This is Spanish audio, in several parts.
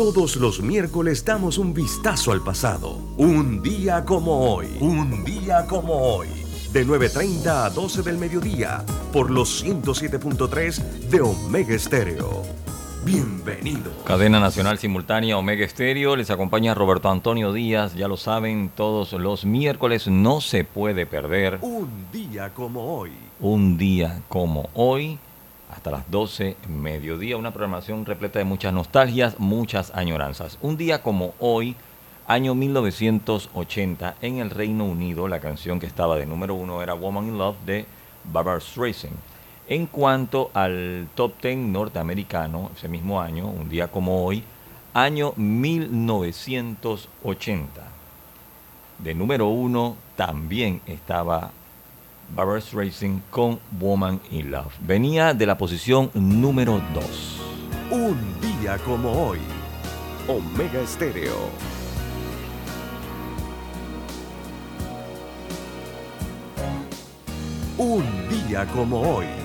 Todos los miércoles damos un vistazo al pasado. Un día como hoy. Un día como hoy. De 9.30 a 12 del mediodía. Por los 107.3 de Omega Estéreo. Bienvenido. Cadena Nacional Simultánea Omega Estéreo. Les acompaña Roberto Antonio Díaz. Ya lo saben, todos los miércoles no se puede perder. Un día como hoy. Un día como hoy hasta las 12 mediodía. Una programación repleta de muchas nostalgias, muchas añoranzas. Un día como hoy, año 1980, en el Reino Unido, la canción que estaba de número uno era Woman in Love de Barbara Streisand. En cuanto al top 10 norteamericano, ese mismo año, un día como hoy, año 1980. De número uno también estaba Barbara Racing con Woman in Love. Venía de la posición número 2. Un día como hoy. Omega Estéreo. Un día como hoy.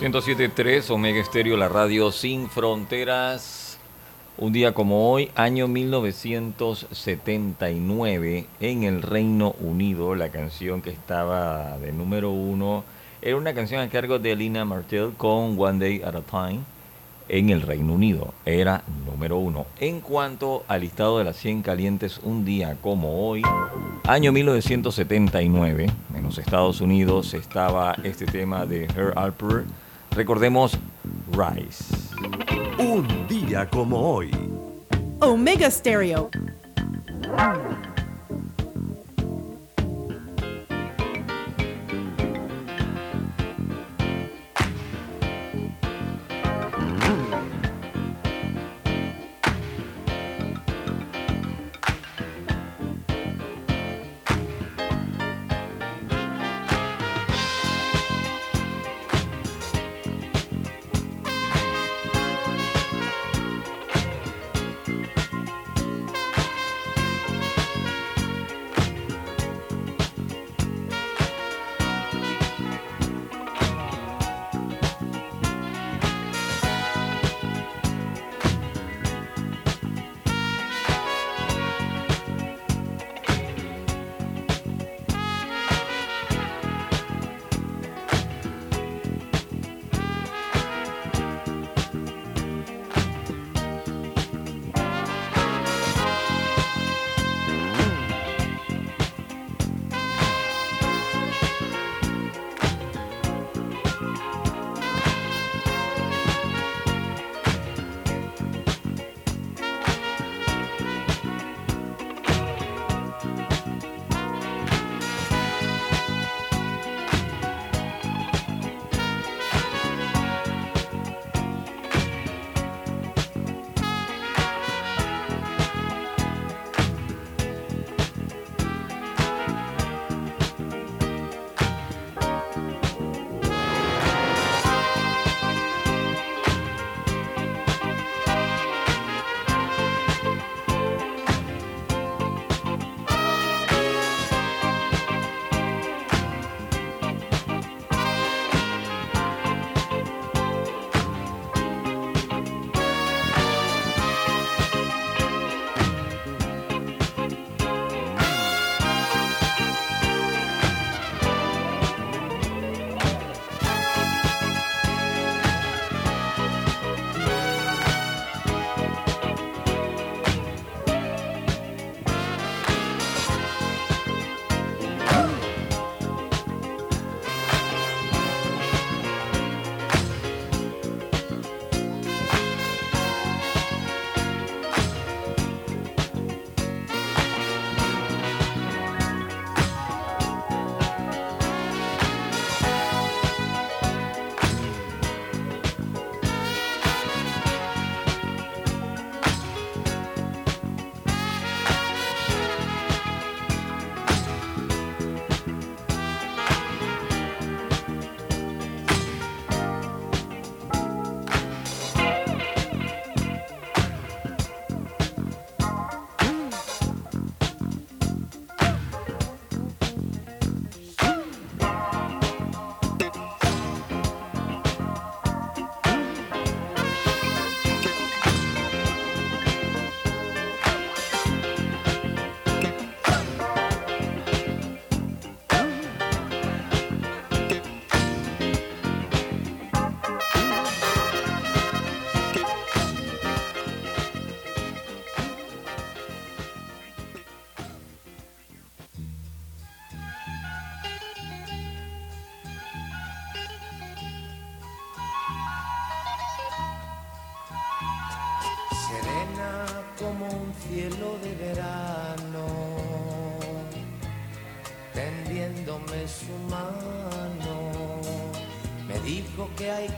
...107.3 Omega Estéreo, la radio sin fronteras. Un día como hoy, año 1979, en el Reino Unido, la canción que estaba de número uno era una canción a cargo de Lina Martel con One Day at a Time. en el Reino Unido. Era número uno. En cuanto al listado de las 100 calientes, un día como hoy, año 1979, en los Estados Unidos estaba este tema de Her Alper. Recordemos Rise. Un día como hoy. Omega Stereo.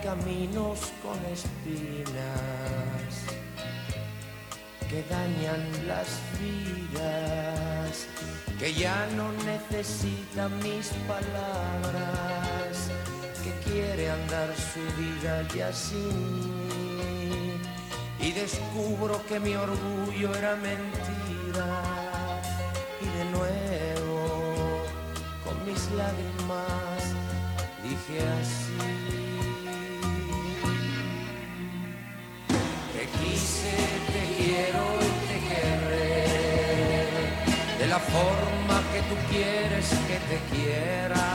Caminos con espinas que dañan las vidas, que ya no necesita mis palabras, que quiere andar su vida ya sin Y descubro que mi orgullo era mentira y de nuevo con mis lágrimas dije así. Te quiero y te querré de la forma que tú quieres que te quiera.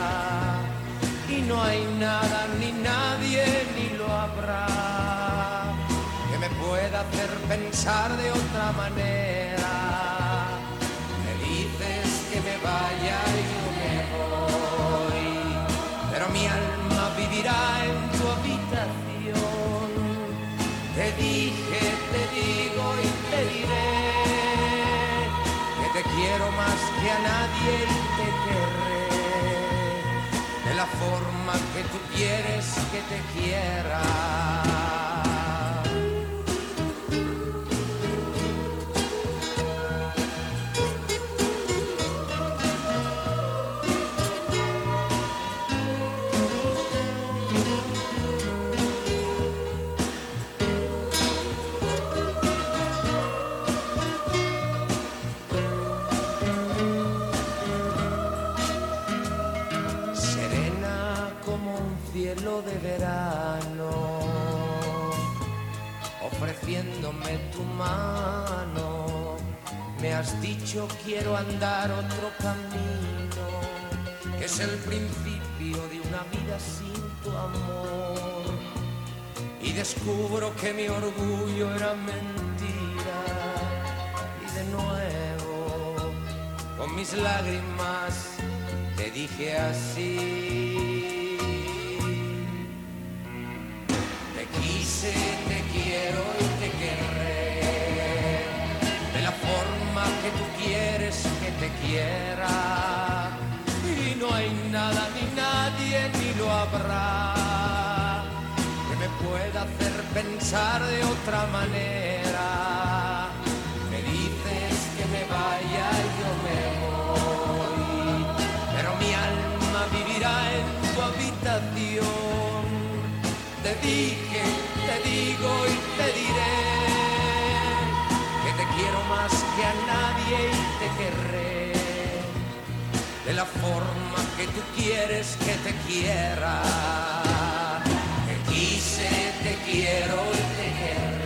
Y no hay nada ni nadie ni lo habrá pueda hacer pensar de otra manera. Y te diré que te quiero más que a nadie y te querré de la forma que tú quieres que te quiera. De verano, ofreciéndome tu mano. Me has dicho quiero andar otro camino, que es el principio de una vida sin tu amor. Y descubro que mi orgullo era mentira y de nuevo con mis lágrimas te dije así. Te quiero y te querré. De la forma que tú quieres que te quiera. Y no hay nada ni nadie ni lo habrá que me pueda hacer pensar de otra manera. Me dices que me vaya y yo me voy, pero mi alma vivirá en tu habitación. Te dije, que a nadie te querré de la forma que tú quieres que te quiera. Te quise, te quiero y te querré.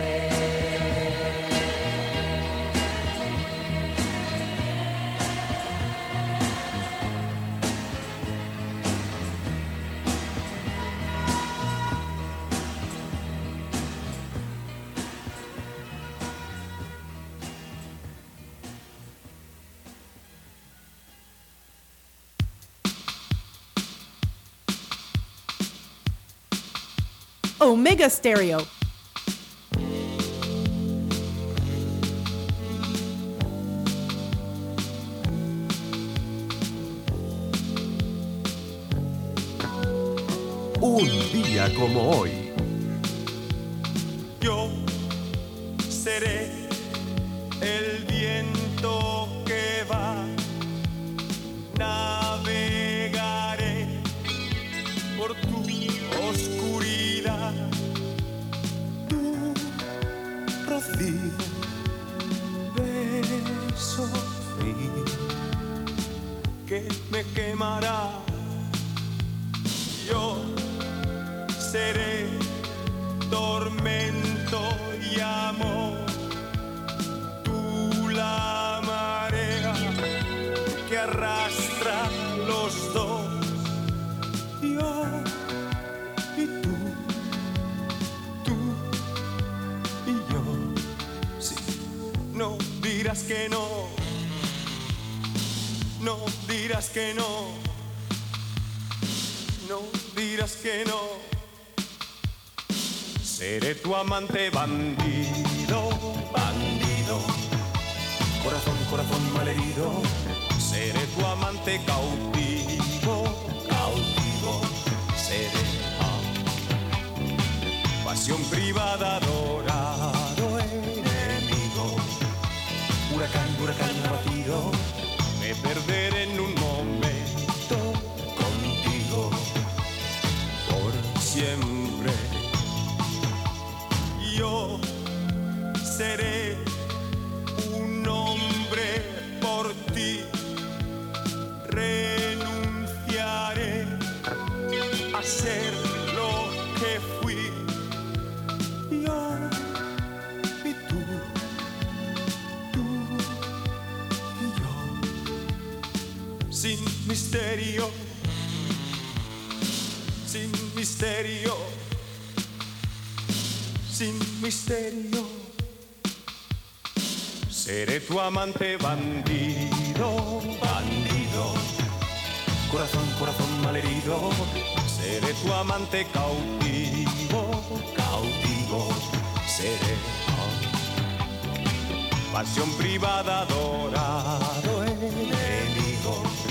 Omega Stereo. Un día como hoy. Quemará. Yo seré tormento y amor. Tú la marea que arrastra los dos. Yo y tú, tú y yo. Sí, no dirás que no. Dirás que no. No dirás que no. Seré tu amante bandido, bandido. Corazón, corazón malherido. Seré tu amante cautivo, cautivo. Seré pasión privada, adorado enemigo. Huracán, huracán abatido. Me perderé en un misterio, sin misterio sin misterio. Seré tu amante bandido, bandido. Corazón, corazón malherido. Seré tu amante cautivo, cautivo. Seré oh. pasión privada, adorado enemigo.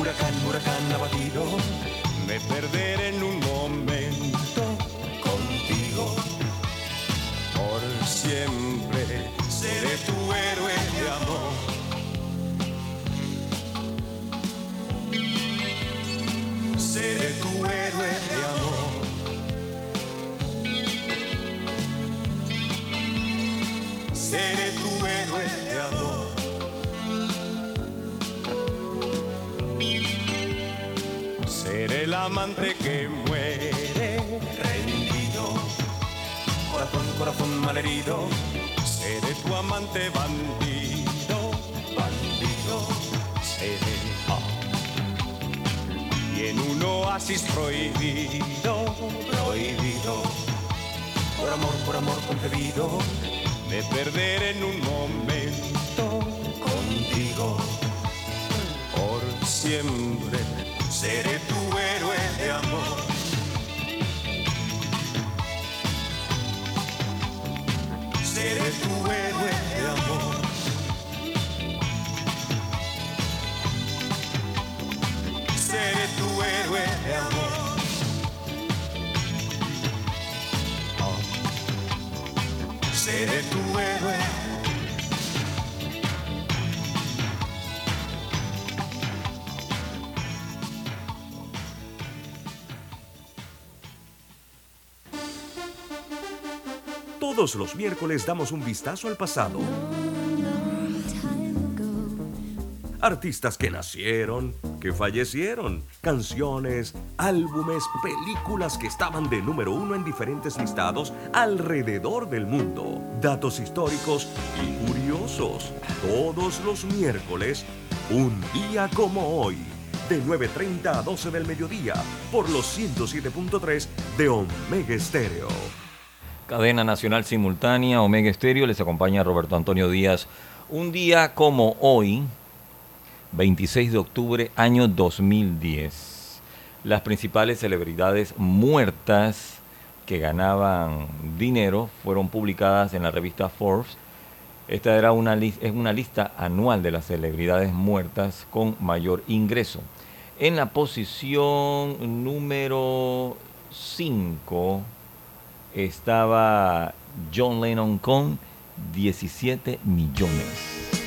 Huracán, huracán abatido. Me perderé en un momento contigo. Por siempre seré tu héroe de amor. Seré tu héroe de amor. Seré tu héroe de amor. El amante que muere rendido. Corazón, corazón malherido. Seré tu amante bandido, bandido. Seré. Y en un oasis prohibido, prohibido. Por amor, por amor concebido. Me perderé en un momento contigo por siempre seré tu héroe de amor. Seré tu héroe Todos los miércoles damos un vistazo al pasado. Artistas que nacieron, que fallecieron, canciones, álbumes, películas que estaban de número uno en diferentes listados alrededor del mundo, datos históricos y curiosos. Todos los miércoles, un día como hoy, de 9.30 a 12 del mediodía, por los 107.3 de Omega Estéreo. Cadena Nacional Simultánea, Omega Estéreo, les acompaña Roberto Antonio Díaz. Un día como hoy, 26 de octubre, año 2010, las principales celebridades muertas que ganaban dinero fueron publicadas en la revista Forbes. Esta era una, es una lista anual de las celebridades muertas con mayor ingreso. En la posición número 5 estaba John Lennon con 17 millones.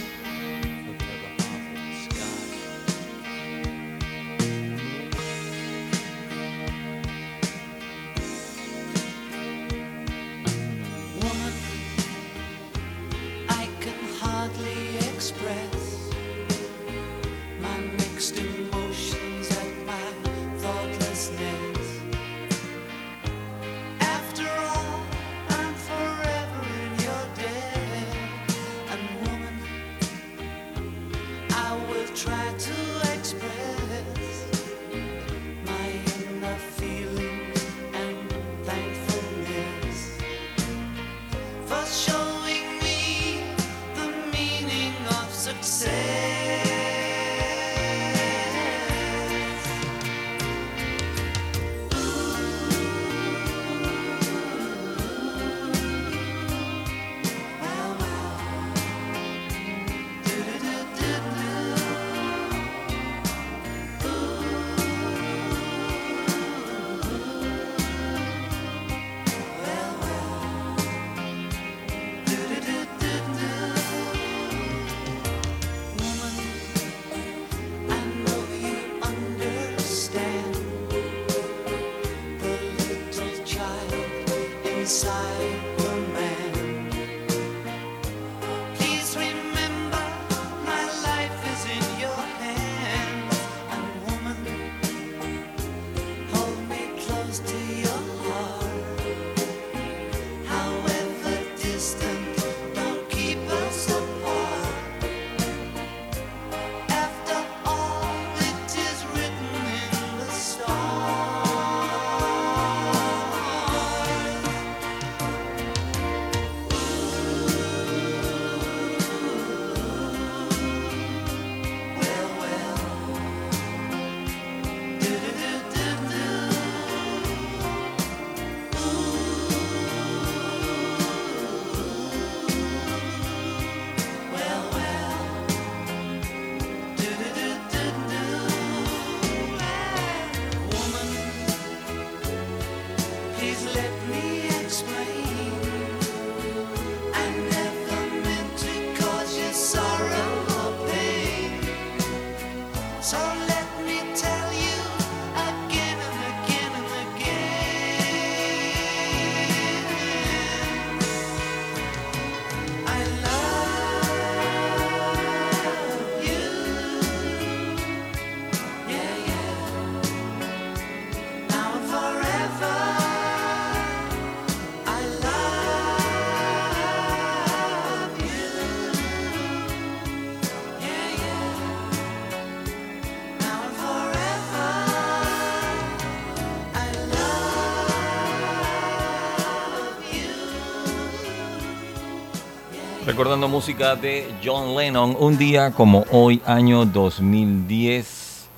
Recordando música de John Lennon, un día como hoy, año 2010.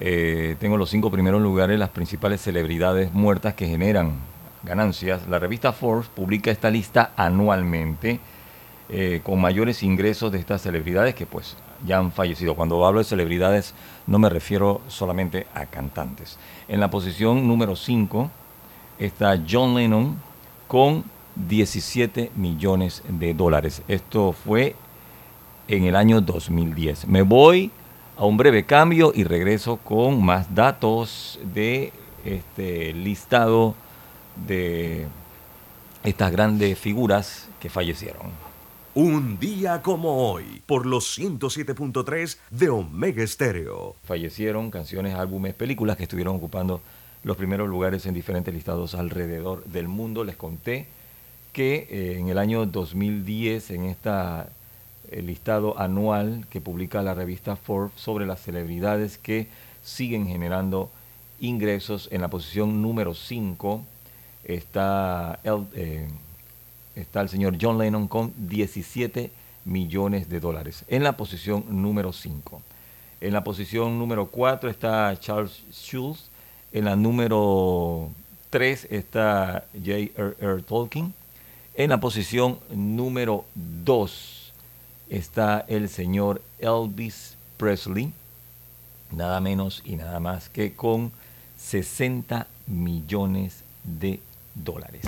eh, tengo los cinco primeros lugares, las principales celebridades muertas que generan ganancias. La revista Forbes publica esta lista anualmente eh, con mayores ingresos de estas celebridades que pues ya han fallecido. Cuando hablo de celebridades no me refiero solamente a cantantes. En la posición número 5 está John Lennon con 17 millones de dólares. Esto fue en el año 2010. Me voy a un breve cambio y regreso con más datos de este listado de estas grandes figuras que fallecieron. Un día como hoy, por los 107.3 de Omega Estéreo. Fallecieron canciones, álbumes, películas que estuvieron ocupando los primeros lugares en diferentes listados alrededor del mundo. Les conté que eh, en el año 2010, en esta eh, listado anual que publica la revista Forbes sobre las celebridades que siguen generando ingresos, en la posición número 5 está el, eh, está el señor John Lennon con 17 millones de dólares, en la posición número 5. En la posición número 4 está Charles Schulz, en la número 3 está J.R.R. Tolkien, en la posición número 2 está el señor Elvis Presley, nada menos y nada más que con 60 millones de dólares.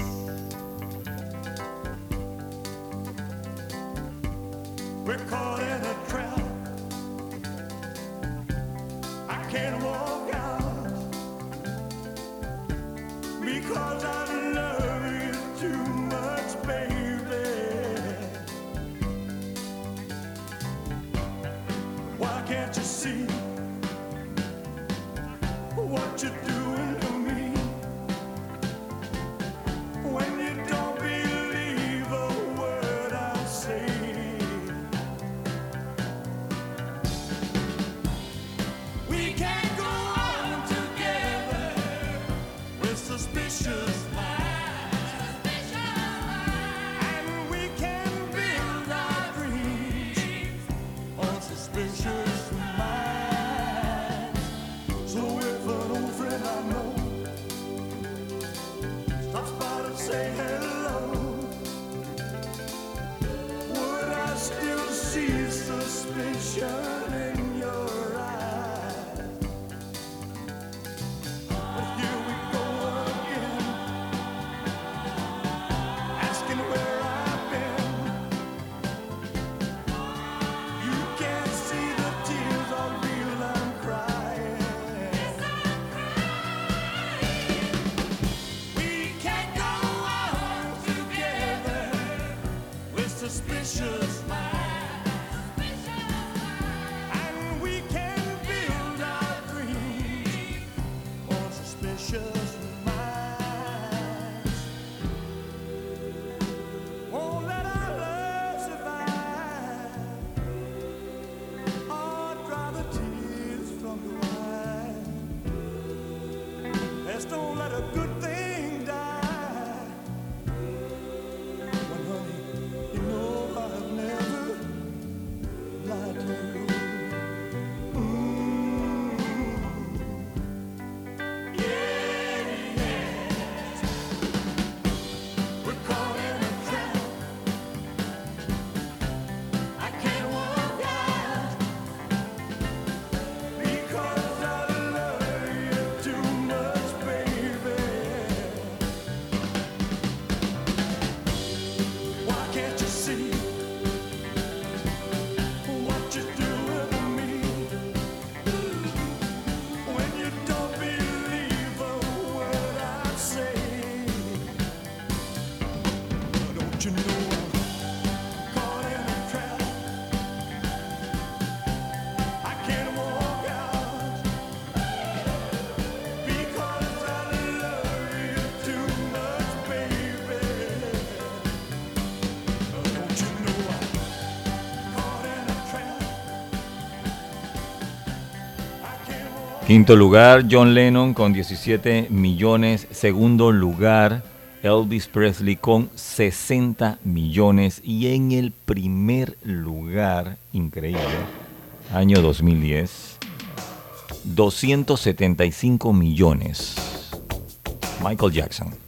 Quinto lugar, John Lennon con 17 millones. Segundo lugar, Elvis Presley con 60 millones. Y en el primer lugar, increíble, año 2010, 275 millones. Michael Jackson.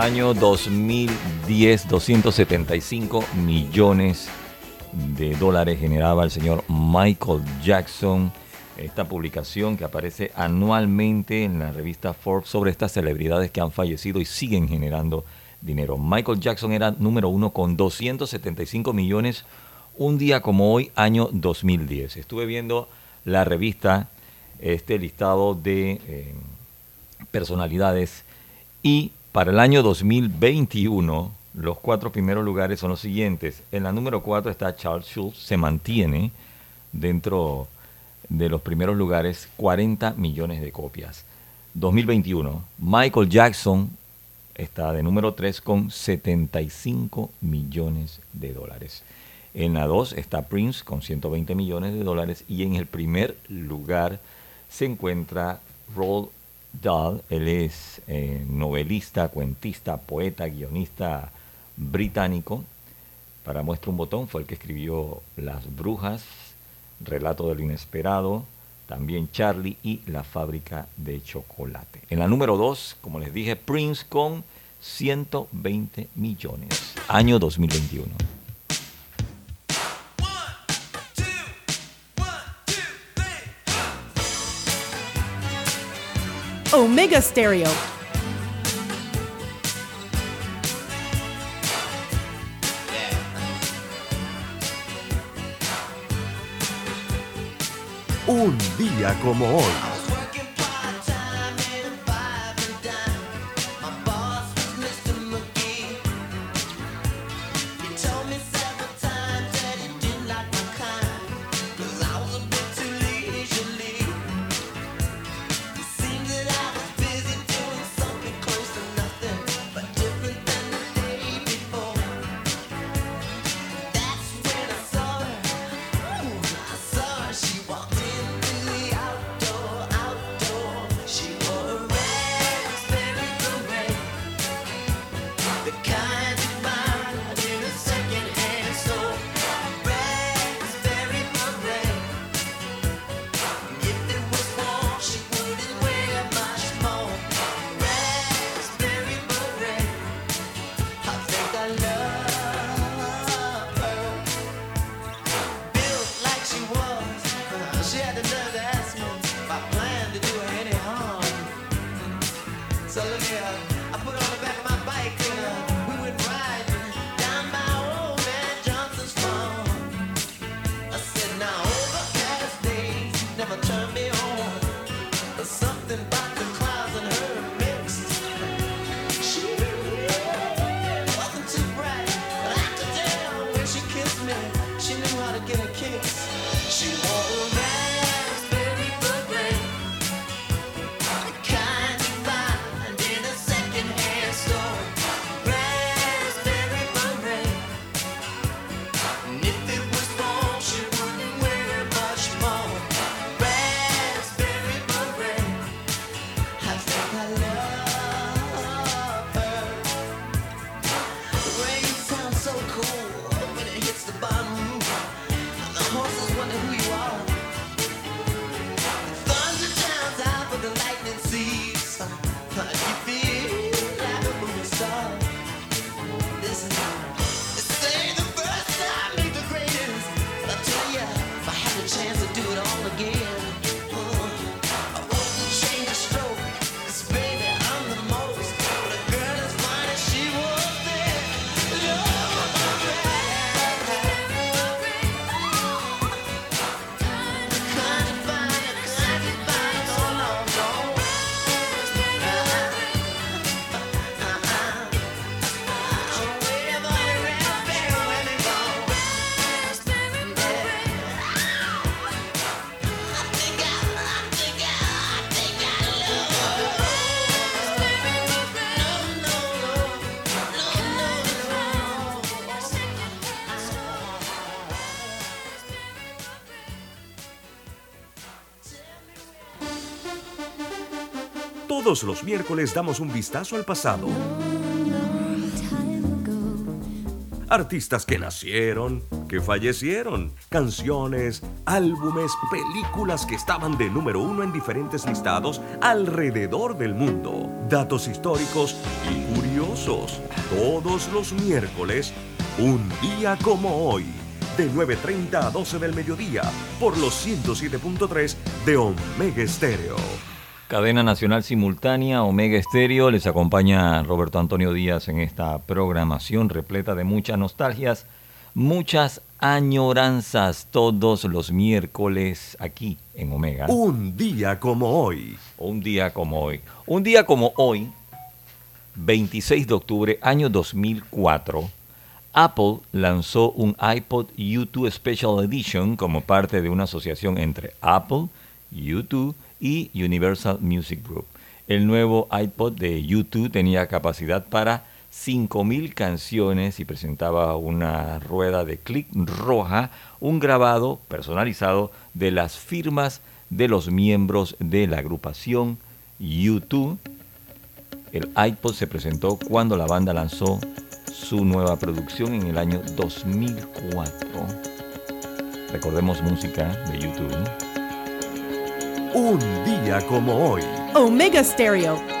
año 2010, 275 millones de dólares generaba el señor Michael Jackson. Esta publicación que aparece anualmente en la revista Forbes sobre estas celebridades que han fallecido y siguen generando dinero. Michael Jackson era número uno con 275 millones un día como hoy, año 2010. Estuve viendo la revista, este listado de eh, personalidades y para el año 2021 los cuatro primeros lugares son los siguientes. En la número cuatro está Charles Schultz, se mantiene dentro de los primeros lugares 40 millones de copias. 2021, Michael Jackson está de número 3 con 75 millones de dólares. En la 2 está Prince con 120 millones de dólares y en el primer lugar se encuentra Roald Dahl. Él es eh, novelista, cuentista, poeta, guionista británico. Para muestra un botón fue el que escribió Las Brujas, Relato de lo Inesperado, también Charlie y La Fábrica de Chocolate. En la número 2, como les dije, Prince con 120 millones, año 2021. Omega Stereo. Un día como hoy. Todos los miércoles damos un vistazo al pasado. Artistas que nacieron, que fallecieron, canciones, álbumes, películas que estaban de número uno en diferentes listados alrededor del mundo. Datos históricos y curiosos. Todos los miércoles, un día como hoy, de 9.30 a 12 del mediodía por los 107.3 de Omega Estéreo. Cadena Nacional Simultánea, Omega Estéreo, les acompaña Roberto Antonio Díaz en esta programación repleta de muchas nostalgias, muchas añoranzas todos los miércoles aquí en Omega. Un día como hoy. Un día como hoy. Un día como hoy, 26 de octubre, año 2004, Apple lanzó un iPod U2 Special Edition como parte de una asociación entre Apple, U2 y Universal Music Group. El nuevo iPod de U2 tenía capacidad para 5.000 canciones y presentaba una rueda de clic roja, un grabado personalizado de las firmas de los miembros de la agrupación U2. El iPod se presentó cuando la banda lanzó su nueva producción en el año 2004. Recordemos música de YouTube. Un día como hoy. Omega Stereo.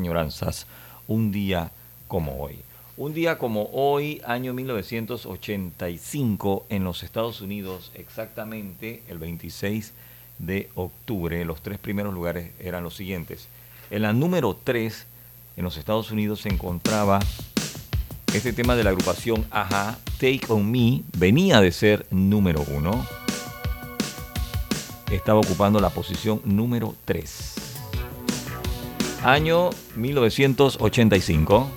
añoranzas, un día como hoy. Un día como hoy, año 1985, en los Estados Unidos, exactamente el 26 de octubre, los tres primeros lugares eran los siguientes. En la número 3, en los Estados Unidos, se encontraba este tema de la agrupación Aja, Take On Me, venía de ser número 1. Estaba ocupando la posición número 3 año 1985.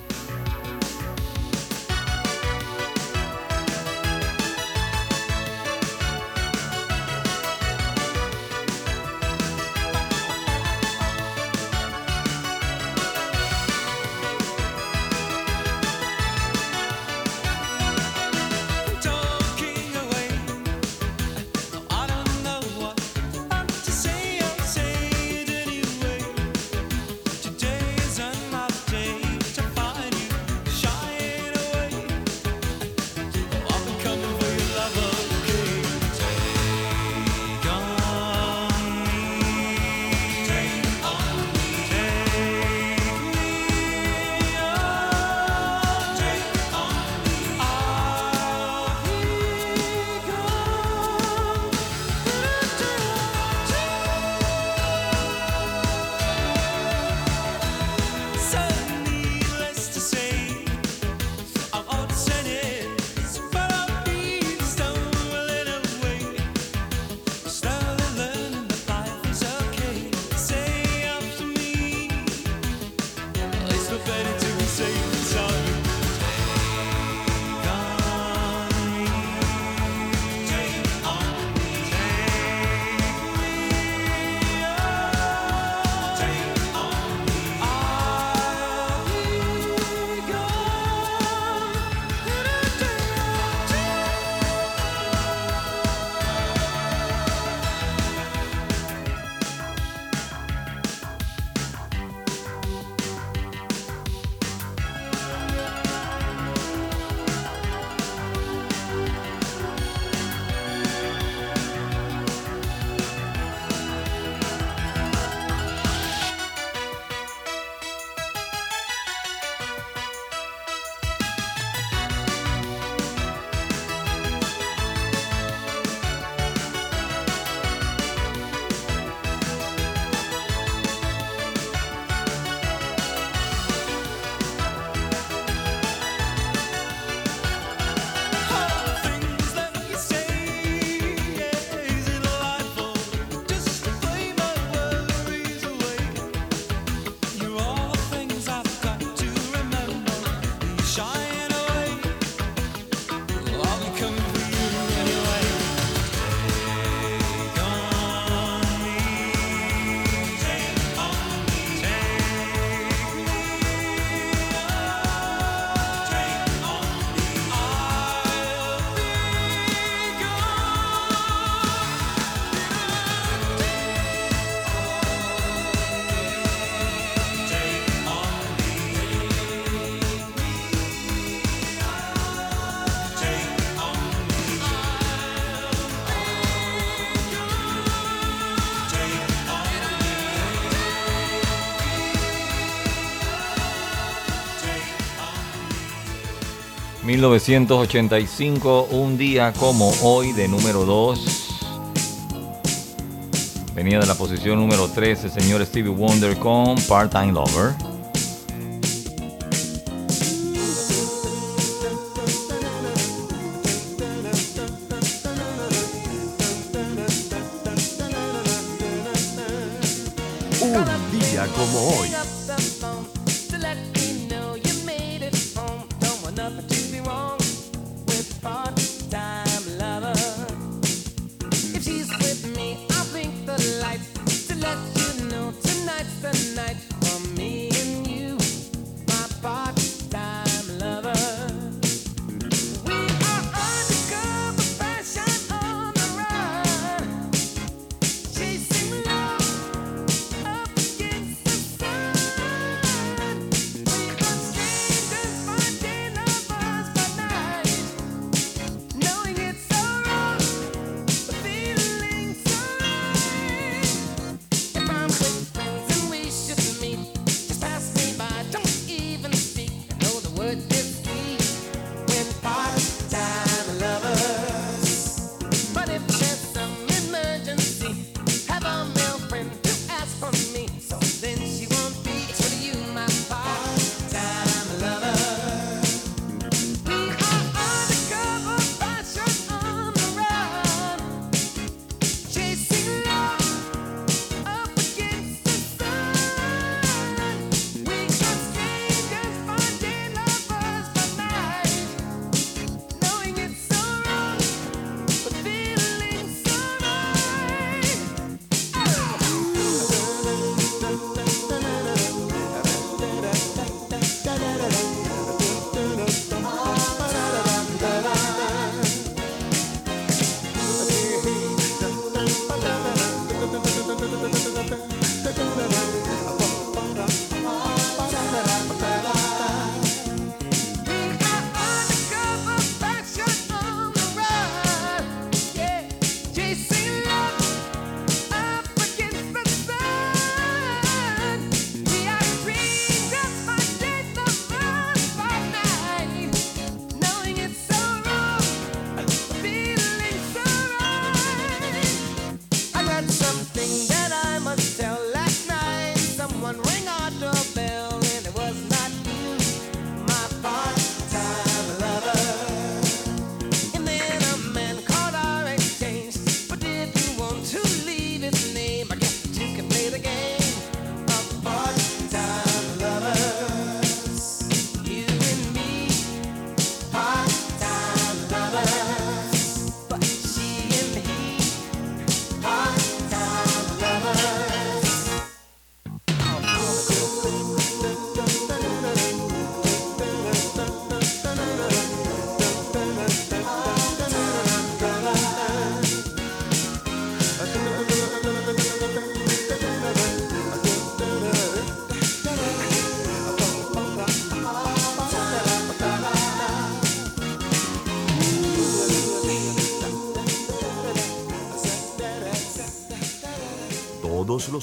1985, un día como hoy de número 2. Venía de la posición número 13, señor Stevie Wonder con Part-Time Lover.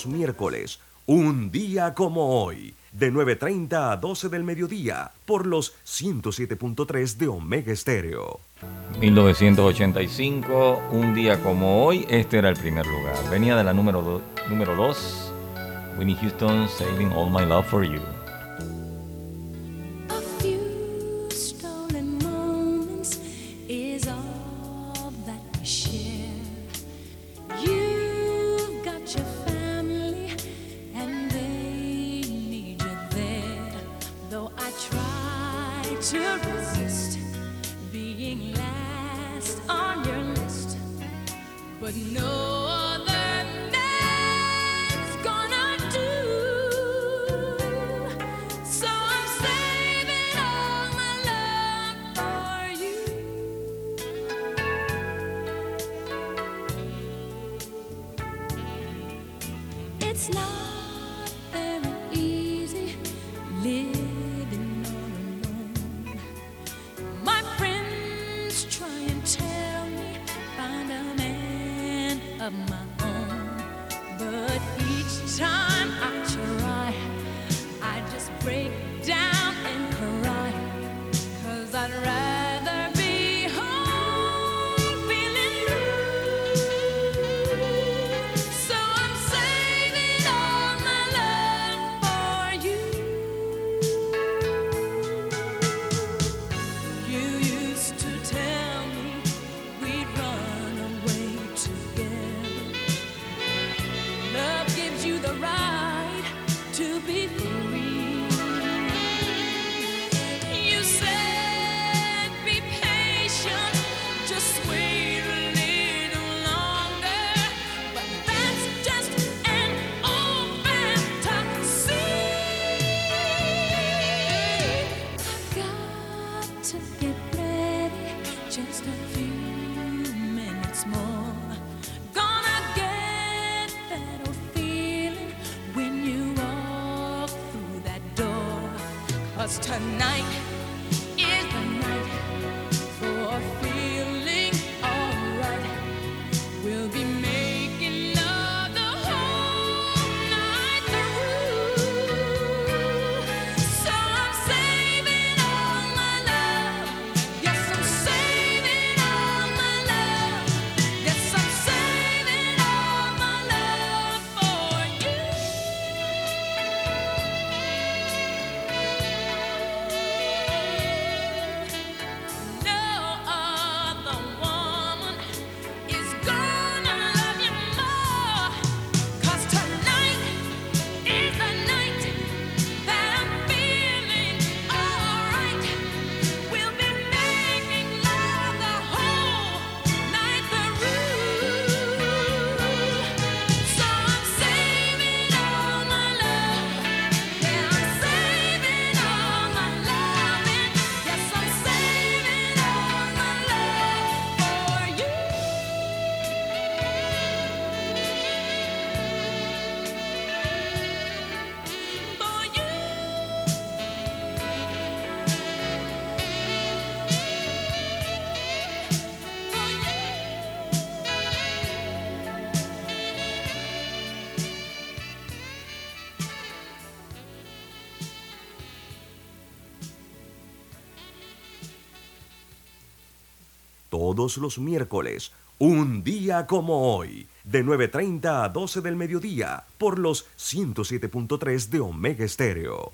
miércoles, un día como hoy, de 9.30 a 12 del mediodía, por los 107.3 de Omega Estéreo. 1985, un día como hoy, este era el primer lugar. Venía de la número 2, número Winnie Houston, Saving All My Love for You. it's not. todos los miércoles, un día como hoy, de 9.30 a 12 del mediodía, por los 107.3 de Omega Estéreo.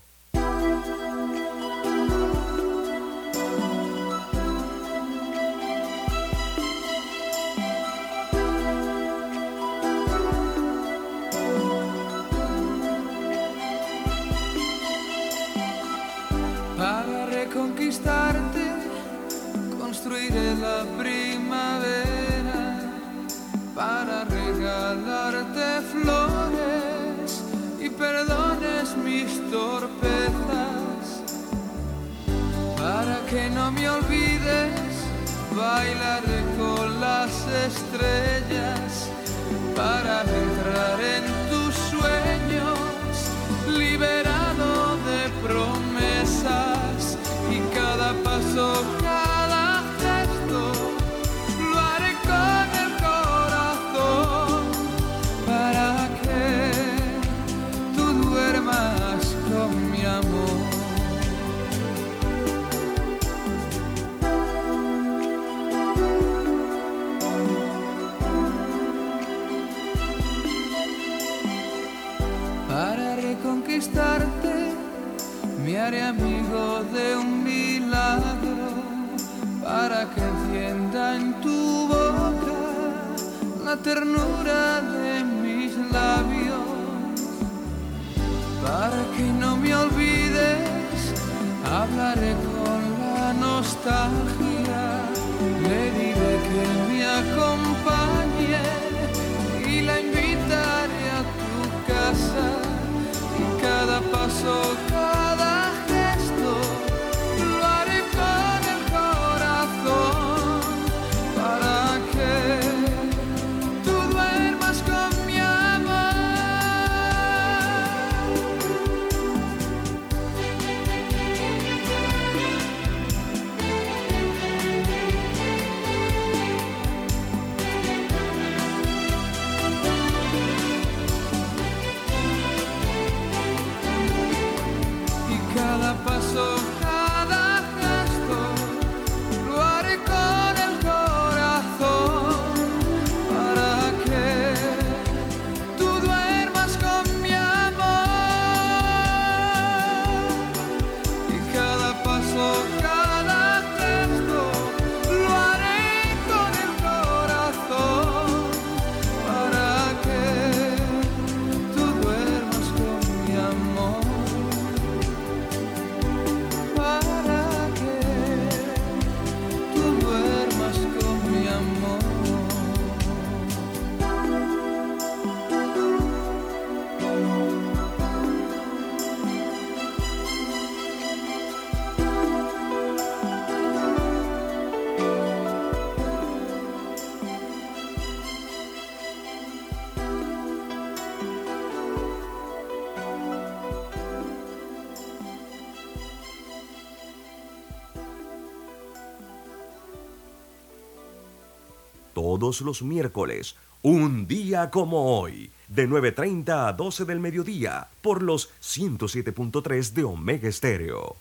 todos los miércoles, un día como hoy, de 9.30 a 12 del mediodía, por los 107.3 de Omega Estéreo.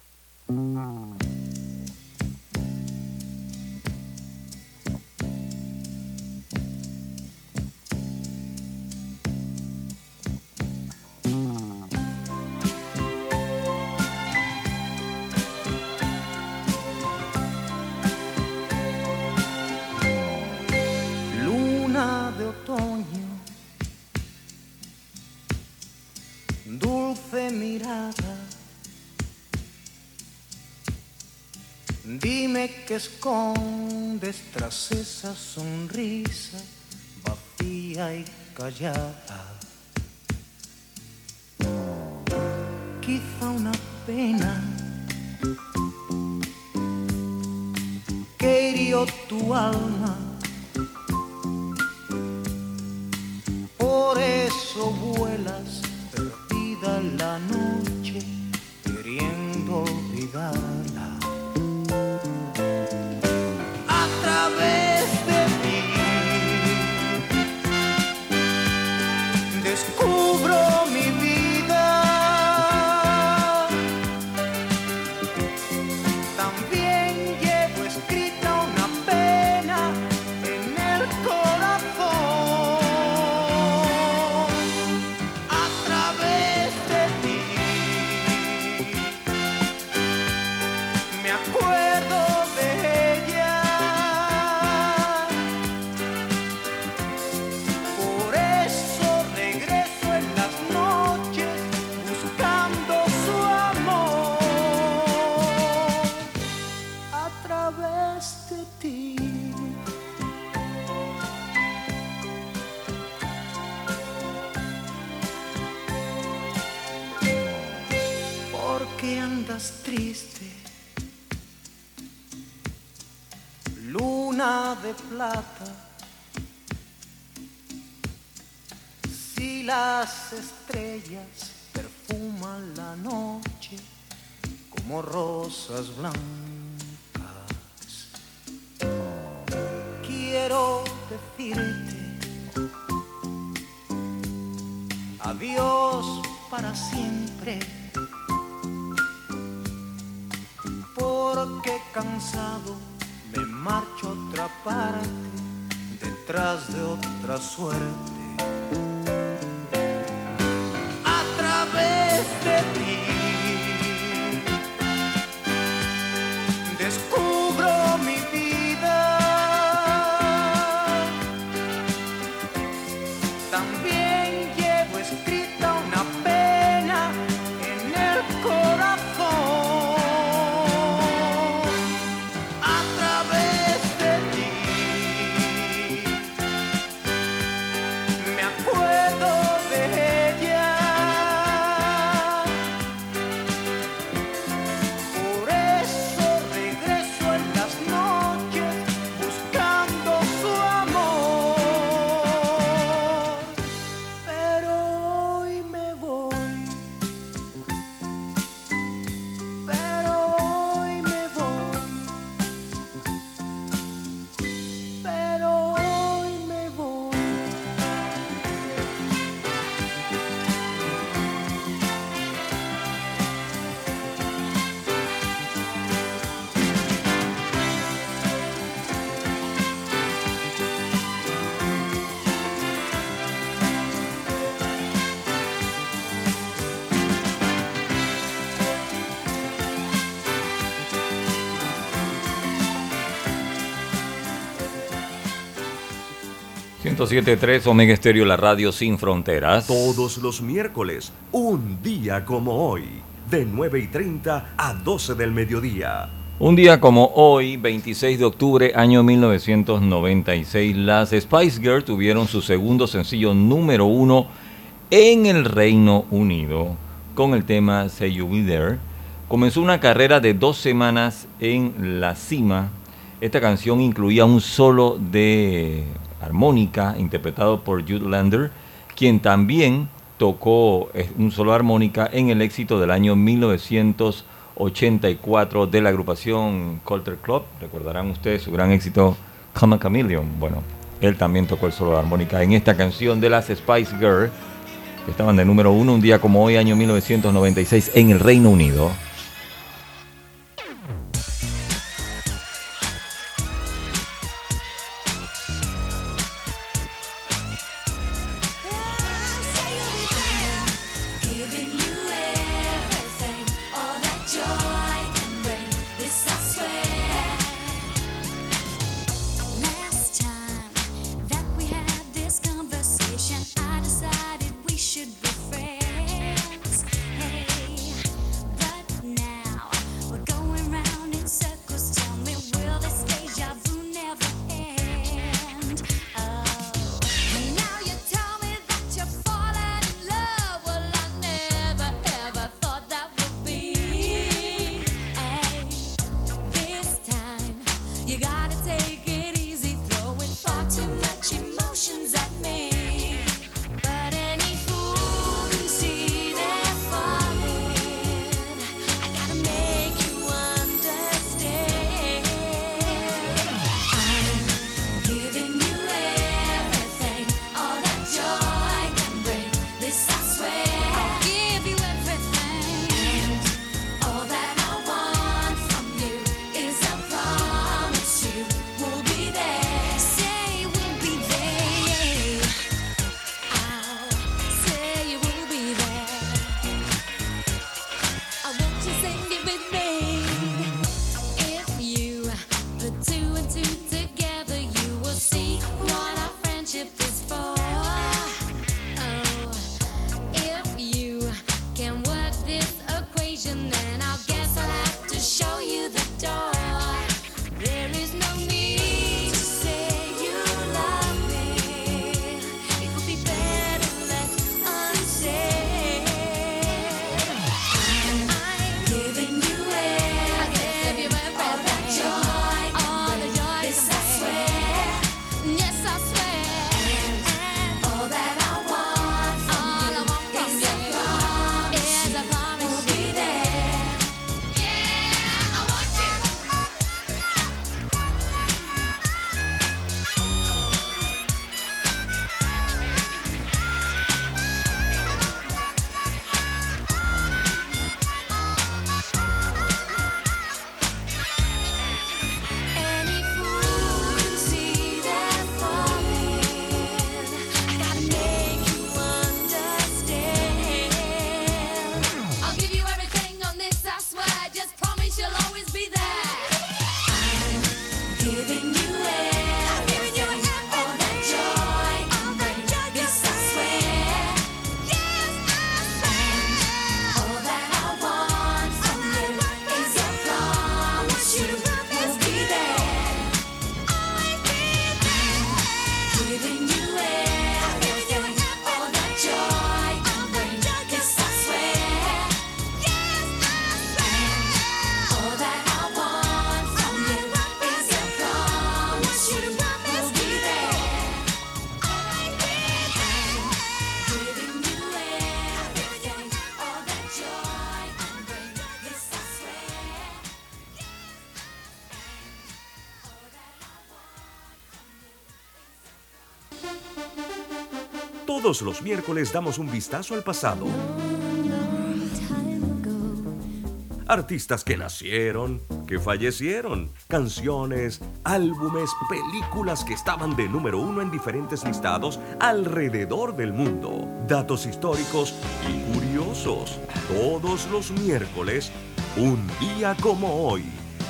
Dime que escondes tras esa sonrisa vacía y callada. Quizá una pena que hirió tu alma recordarla. A través 107.3 Omega Estéreo, la radio sin fronteras. Todos los miércoles, un día como hoy, de 9 y 30 a 12 del mediodía. Un día como hoy, 26 de octubre, año 1996, las Spice Girls tuvieron su segundo sencillo número uno en el Reino Unido con el tema Say You Be There. Comenzó una carrera de dos semanas en la cima. Esta canción incluía un solo de armónica interpretado por Jude Lander, quien también tocó eh, un solo armónica en el éxito del año 1984 de la agrupación Colter Club. Recordarán ustedes su gran éxito Come a Chameleon. Bueno, él también tocó el solo armónica en esta canción de las Spice Girls, que estaban de número uno un día como hoy, año 1996, en el Reino Unido. Los miércoles damos un vistazo al pasado. Artistas que nacieron, que fallecieron, canciones, álbumes, películas que estaban de número uno en diferentes listados alrededor del mundo, datos históricos y curiosos. Todos los miércoles, un día como hoy,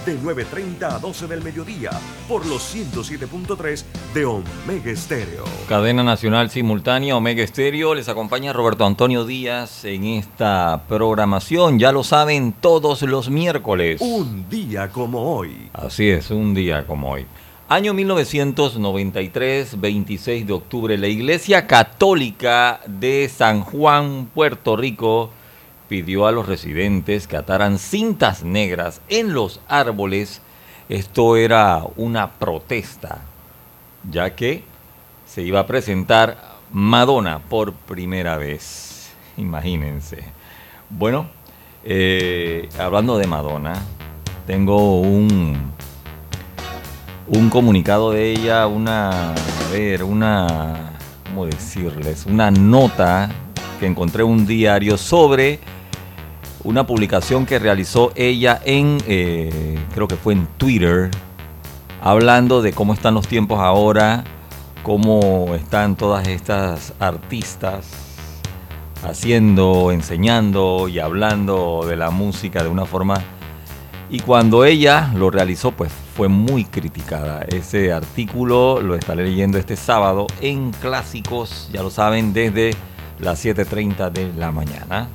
de 9.30 a 12 del mediodía por los 107.3 de Omega Estéreo. Cadena Nacional Simultánea Omega Estéreo. Les acompaña Roberto Antonio Díaz en esta programación. Ya lo saben, todos los miércoles. Un día como hoy. Así es, un día como hoy. Año 1993, 26 de octubre, la Iglesia Católica de San Juan, Puerto Rico, pidió a los residentes que ataran cintas negras en los árboles. Esto era una protesta, ya que se iba a presentar Madonna por primera vez. Imagínense. Bueno, eh, hablando de Madonna, tengo un un comunicado de ella, una, a ver, una, ¿cómo decirles? Una nota que encontré en un diario sobre una publicación que realizó ella en, eh, creo que fue en Twitter, hablando de cómo están los tiempos ahora, cómo están todas estas artistas haciendo, enseñando y hablando de la música de una forma y cuando ella lo realizó, pues fue muy criticada. Ese artículo lo estaré leyendo este sábado en Clásicos, ya lo saben, desde las 7.30 de la mañana.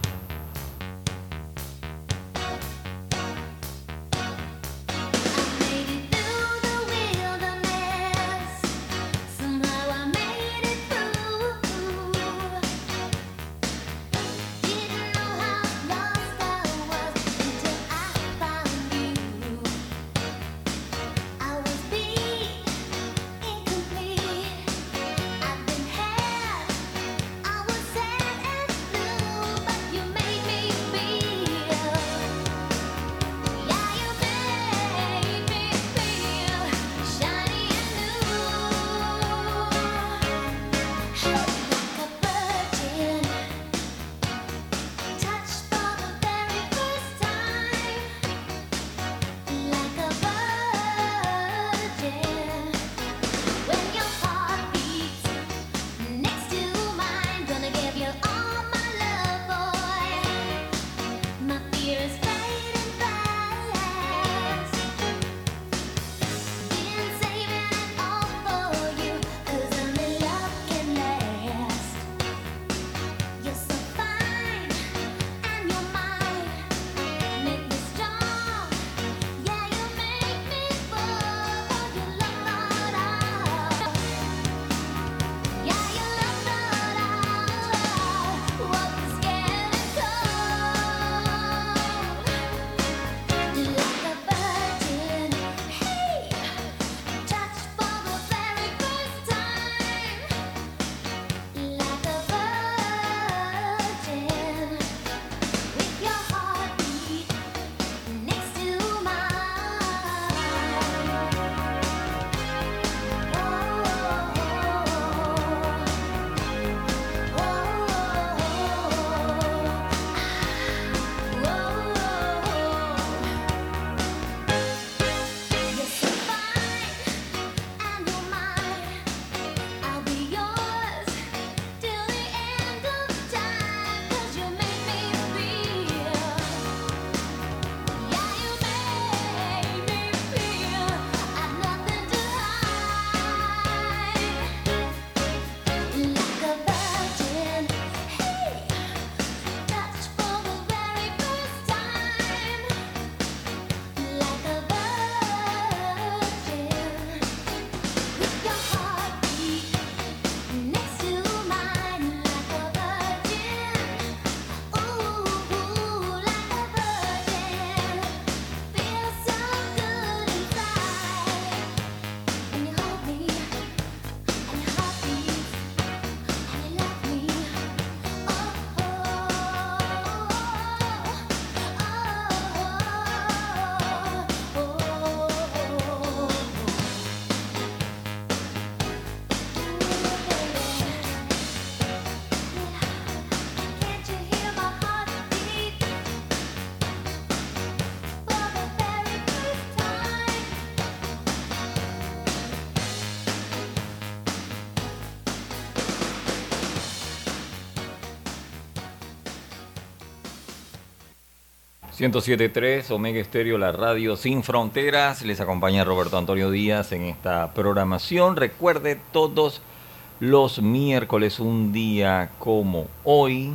107.3 Omega Estéreo, la radio sin fronteras. Les acompaña Roberto Antonio Díaz en esta programación. Recuerde todos los miércoles, un día como hoy.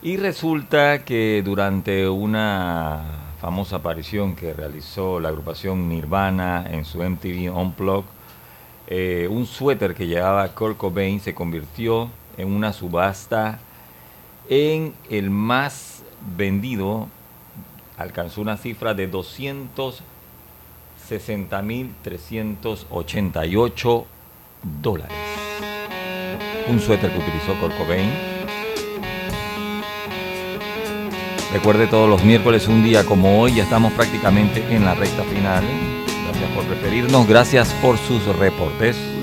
Y resulta que durante una famosa aparición que realizó la agrupación Nirvana en su MTV Unplugged, eh, un suéter que llevaba Kurt Cobain se convirtió en una subasta en el más vendido alcanzó una cifra de 260.388 dólares. Un suéter que utilizó Kurt Cobain. Recuerde todos los miércoles, un día como hoy, ya estamos prácticamente en la recta final. Gracias por preferirnos, gracias por sus reportes.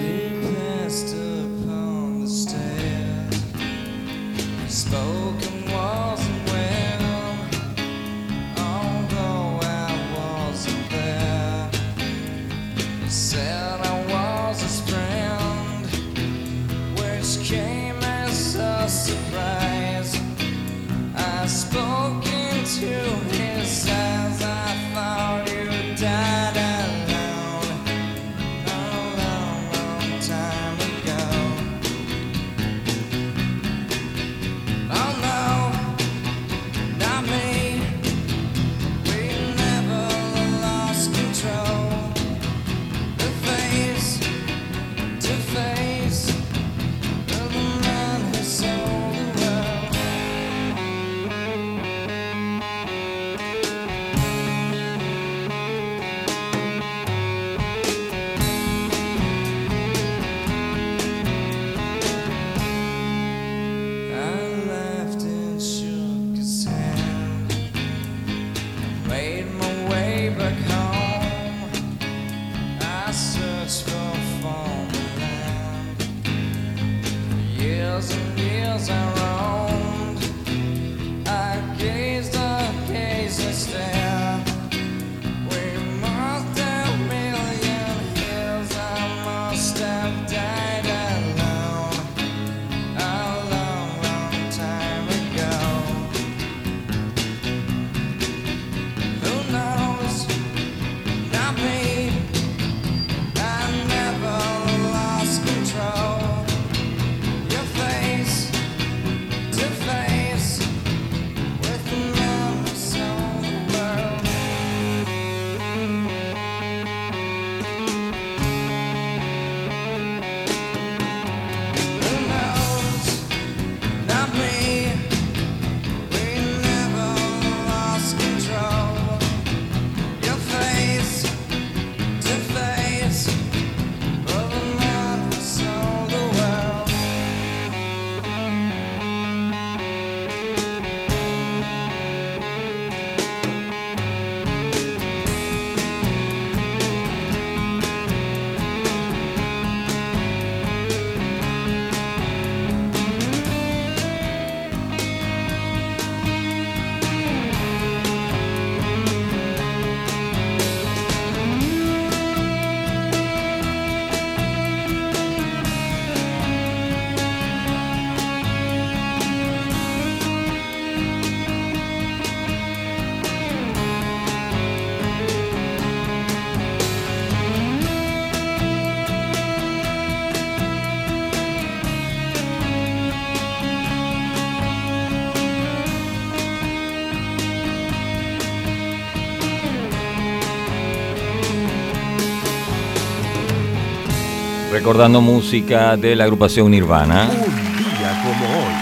Recordando música de la agrupación Nirvana. Un día como hoy.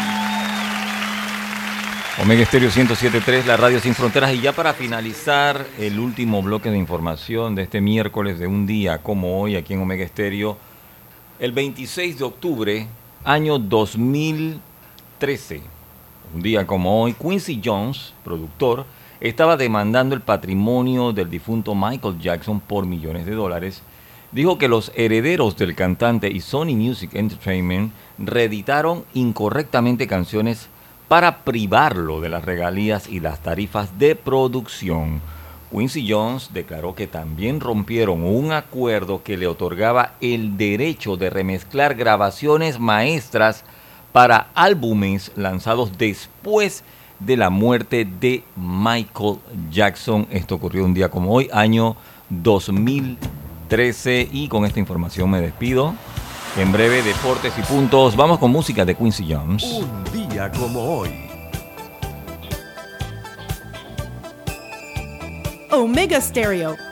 Omega Estéreo 107.3, la radio sin fronteras. Y ya para finalizar el último bloque de información de este miércoles de un día como hoy aquí en Omega Estéreo, el 26 de octubre, año 2013, un día como hoy, Quincy Jones, productor, estaba demandando el patrimonio del difunto Michael Jackson por millones de dólares. Dijo que los herederos del cantante y Sony Music Entertainment reeditaron incorrectamente canciones para privarlo de las regalías y las tarifas de producción. Quincy Jones declaró que también rompieron un acuerdo que le otorgaba el derecho de remezclar grabaciones maestras para álbumes lanzados después de la muerte de Michael Jackson. Esto ocurrió un día como hoy, año 2013. Y con esta información me despido. En breve, deportes y puntos. Vamos con música de Quincy Jones. Un día como hoy. Omega Stereo.